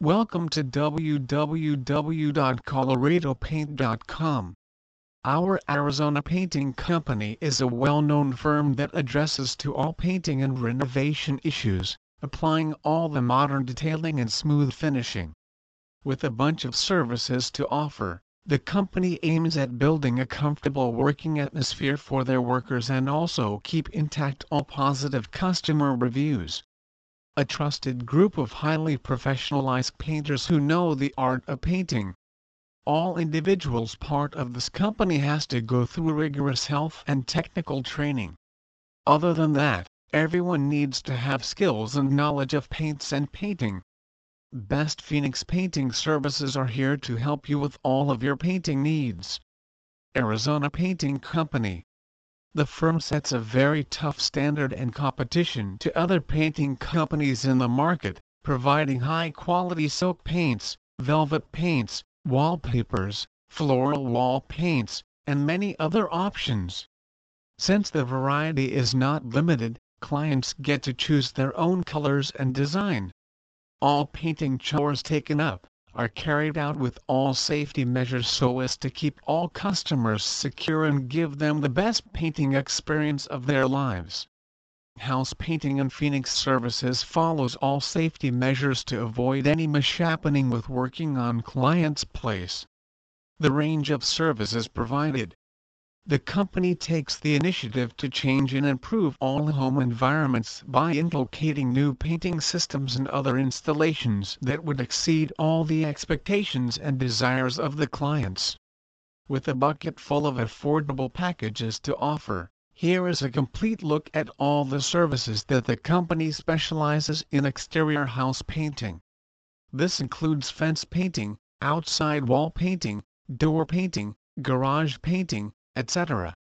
Welcome to www.coloritopaint.com. Our Arizona Painting Company is a well-known firm that addresses to all painting and renovation issues, applying all the modern detailing and smooth finishing. With a bunch of services to offer, the company aims at building a comfortable working atmosphere for their workers and also keep intact all positive customer reviews a trusted group of highly professionalized painters who know the art of painting. All individuals part of this company has to go through rigorous health and technical training. Other than that, everyone needs to have skills and knowledge of paints and painting. Best Phoenix Painting Services are here to help you with all of your painting needs. Arizona Painting Company the firm sets a very tough standard and competition to other painting companies in the market, providing high-quality silk paints, velvet paints, wallpapers, floral wall paints, and many other options. Since the variety is not limited, clients get to choose their own colors and design. All painting chores taken up, are carried out with all safety measures so as to keep all customers secure and give them the best painting experience of their lives. House Painting and Phoenix Services follows all safety measures to avoid any mishappening with working on client's place. The range of services provided the company takes the initiative to change and improve all home environments by inculcating new painting systems and other installations that would exceed all the expectations and desires of the clients. With a bucket full of affordable packages to offer, here is a complete look at all the services that the company specializes in exterior house painting. This includes fence painting, outside wall painting, door painting, garage painting, etc.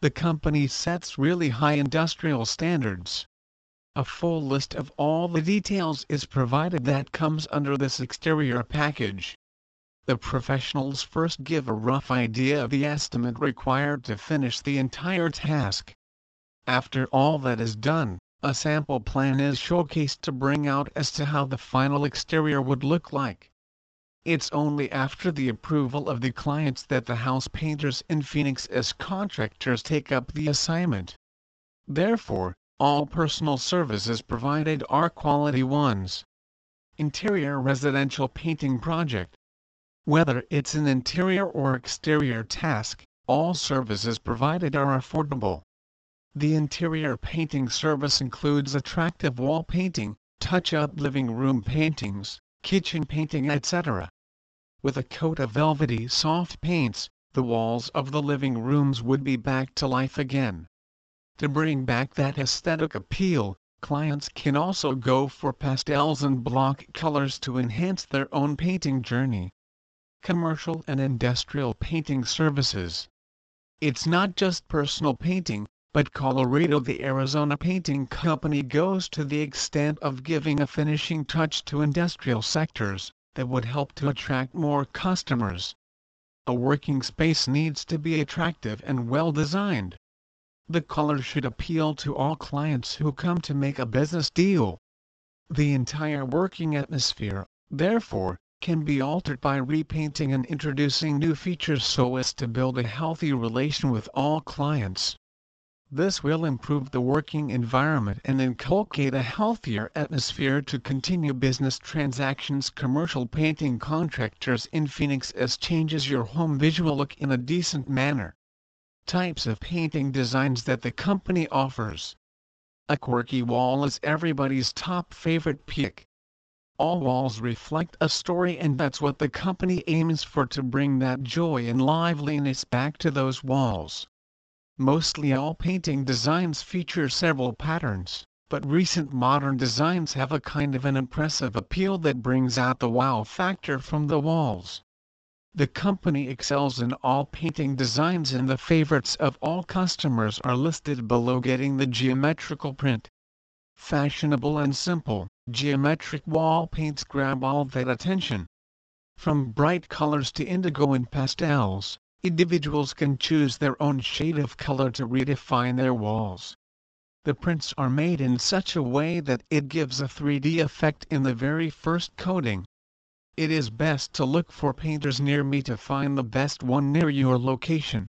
The company sets really high industrial standards. A full list of all the details is provided that comes under this exterior package. The professionals first give a rough idea of the estimate required to finish the entire task. After all that is done, a sample plan is showcased to bring out as to how the final exterior would look like. It's only after the approval of the clients that the house painters in Phoenix as contractors take up the assignment. Therefore, all personal services provided are quality ones. Interior Residential Painting Project Whether it's an interior or exterior task, all services provided are affordable. The interior painting service includes attractive wall painting, touch-up living room paintings, kitchen painting etc. With a coat of velvety soft paints, the walls of the living rooms would be back to life again. To bring back that aesthetic appeal, clients can also go for pastels and block colors to enhance their own painting journey. Commercial and industrial painting services. It's not just personal painting, but Colorito the Arizona Painting Company goes to the extent of giving a finishing touch to industrial sectors that would help to attract more customers. A working space needs to be attractive and well designed. The color should appeal to all clients who come to make a business deal. The entire working atmosphere, therefore, can be altered by repainting and introducing new features so as to build a healthy relation with all clients. This will improve the working environment and inculcate a healthier atmosphere to continue business transactions. Commercial painting contractors in Phoenix S changes your home visual look in a decent manner. Types of painting designs that the company offers. A quirky wall is everybody's top favorite pick. All walls reflect a story and that's what the company aims for to bring that joy and liveliness back to those walls. Mostly all painting designs feature several patterns, but recent modern designs have a kind of an impressive appeal that brings out the wow factor from the walls. The company excels in all painting designs and the favorites of all customers are listed below getting the geometrical print. Fashionable and simple, geometric wall paints grab all that attention. From bright colors to indigo and pastels, individuals can choose their own shade of color to redefine their walls. The prints are made in such a way that it gives a 3D effect in the very first coating. it is best to look for painters near me to find the best one near your location.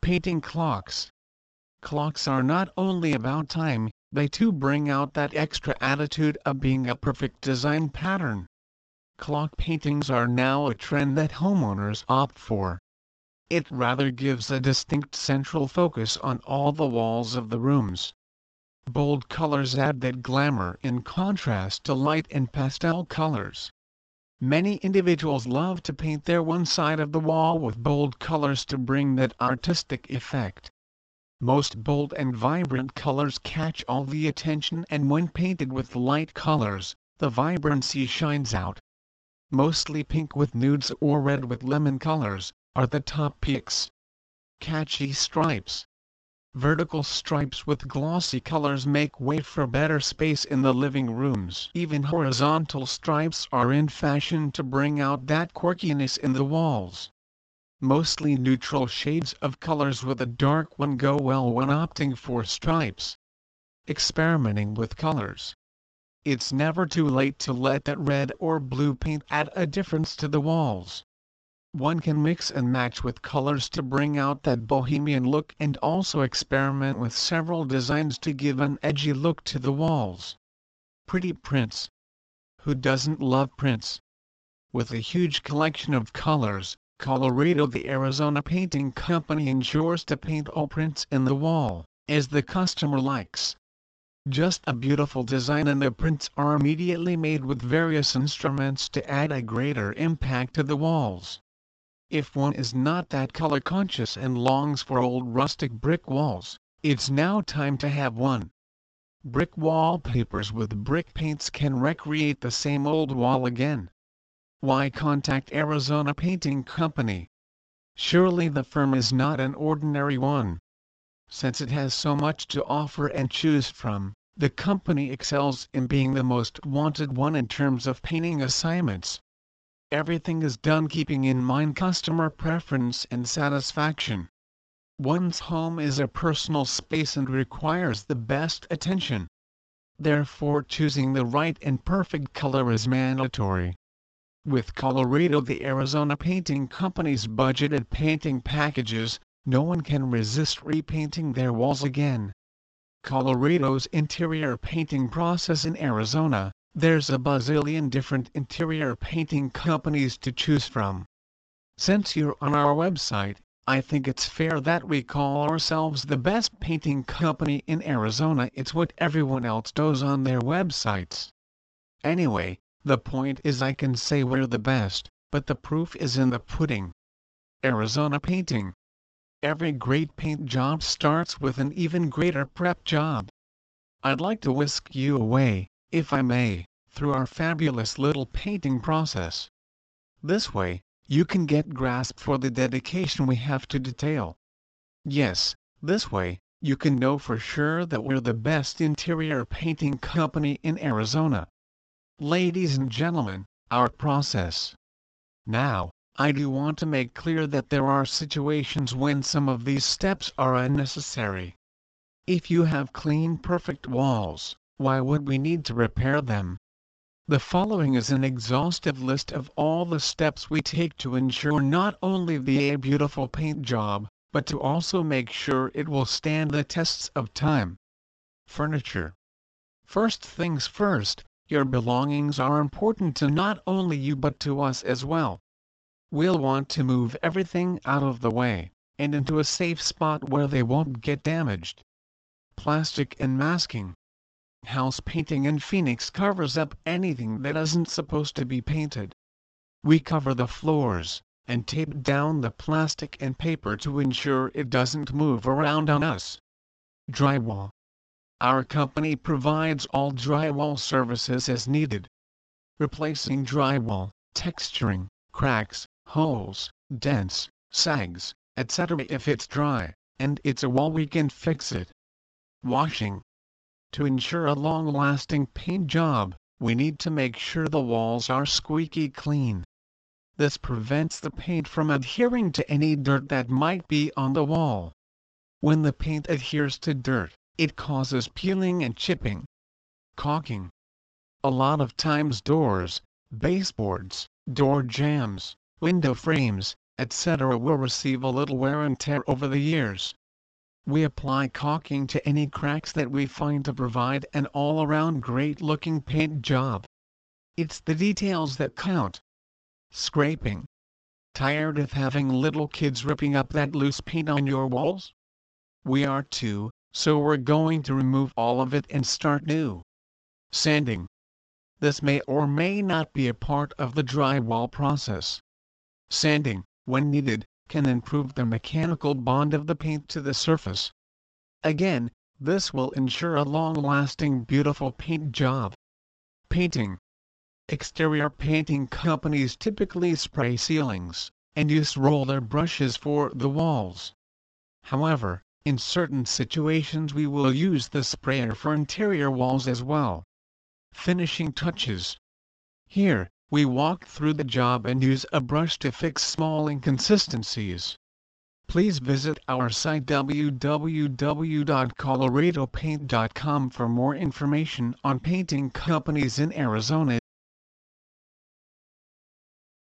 Painting clocks. Clocks are not only about time, they too bring out that extra attitude of being a perfect design pattern. Clock paintings are now a trend that homeowners opt for. It rather gives a distinct central focus on all the walls of the rooms. Bold colors add that glamour in contrast to light and pastel colors. Many individuals love to paint their one side of the wall with bold colors to bring that artistic effect. Most bold and vibrant colors catch all the attention and when painted with light colors, the vibrancy shines out. Mostly pink with nudes or red with lemon colors, are the top picks. Catchy stripes, Vertical stripes with glossy colors make way for better space in the living rooms. Even horizontal stripes are in fashion to bring out that quirkiness in the walls. Mostly neutral shades of colors with a dark one go well when opting for stripes. Experimenting with colors. It's never too late to let that red or blue paint add a difference to the walls. One can mix and match with colors to bring out that bohemian look and also experiment with several designs to give an edgy look to the walls. Pretty prints. Who doesn't love prints? With a huge collection of colors, Colorito the Arizona Painting Company ensures to paint all prints in the wall, as the customer likes. Just a beautiful design and the prints are immediately made with various instruments to add a greater impact to the walls. If one is not that color conscious and longs for old rustic brick walls, it's now time to have one. Brick wallpapers with brick paints can recreate the same old wall again. Why contact Arizona Painting Company? Surely the firm is not an ordinary one. Since it has so much to offer and choose from, the company excels in being the most wanted one in terms of painting assignments. Everything is done keeping in mind customer preference and satisfaction. One's home is a personal space and requires the best attention. Therefore choosing the right and perfect color is mandatory. With Colorito the Arizona Painting Company's budgeted painting packages, no one can resist repainting their walls again. Colorito's interior painting process in Arizona, there's a bazillion different interior painting companies to choose from. Since you're on our website, I think it's fair that we call ourselves the best painting company in Arizona. It's what everyone else does on their websites. Anyway, the point is I can say we're the best, but the proof is in the pudding. Arizona Painting Every great paint job starts with an even greater prep job. I'd like to whisk you away, if I may, through our fabulous little painting process. This way, you can get grasp for the dedication we have to detail. Yes, this way, you can know for sure that we're the best interior painting company in Arizona. Ladies and gentlemen, our process. Now, I do want to make clear that there are situations when some of these steps are unnecessary. If you have clean perfect walls, why would we need to repair them? The following is an exhaustive list of all the steps we take to ensure not only the a beautiful paint job, but to also make sure it will stand the tests of time. Furniture. First things first, your belongings are important to not only you but to us as well. We'll want to move everything out of the way, and into a safe spot where they won't get damaged. Plastic and masking. House painting in Phoenix covers up anything that isn't supposed to be painted. We cover the floors, and tape down the plastic and paper to ensure it doesn't move around on us. Drywall. Our company provides all drywall services as needed. Replacing drywall, texturing, cracks, holes, dents, sags, etc. if it's dry, and it's a wall we can fix it. Washing. To ensure a long-lasting paint job, we need to make sure the walls are squeaky clean. This prevents the paint from adhering to any dirt that might be on the wall. When the paint adheres to dirt, it causes peeling and chipping. Caulking. A lot of times doors, baseboards, door jams, window frames, etc. will receive a little wear and tear over the years. We apply caulking to any cracks that we find to provide an all-around great-looking paint job. It's the details that count. Scraping. Tired of having little kids ripping up that loose paint on your walls? We are too, so we're going to remove all of it and start new. Sanding. This may or may not be a part of the drywall process. Sanding, when needed, can improve the mechanical bond of the paint to the surface. Again, this will ensure a long-lasting beautiful paint job. Painting. Exterior painting companies typically spray ceilings, and use roller brushes for the walls. However, in certain situations we will use the sprayer for interior walls as well. Finishing touches. Here, we walk through the job and use a brush to fix small inconsistencies. Please visit our site www.coloritopaint.com for more information on painting companies in Arizona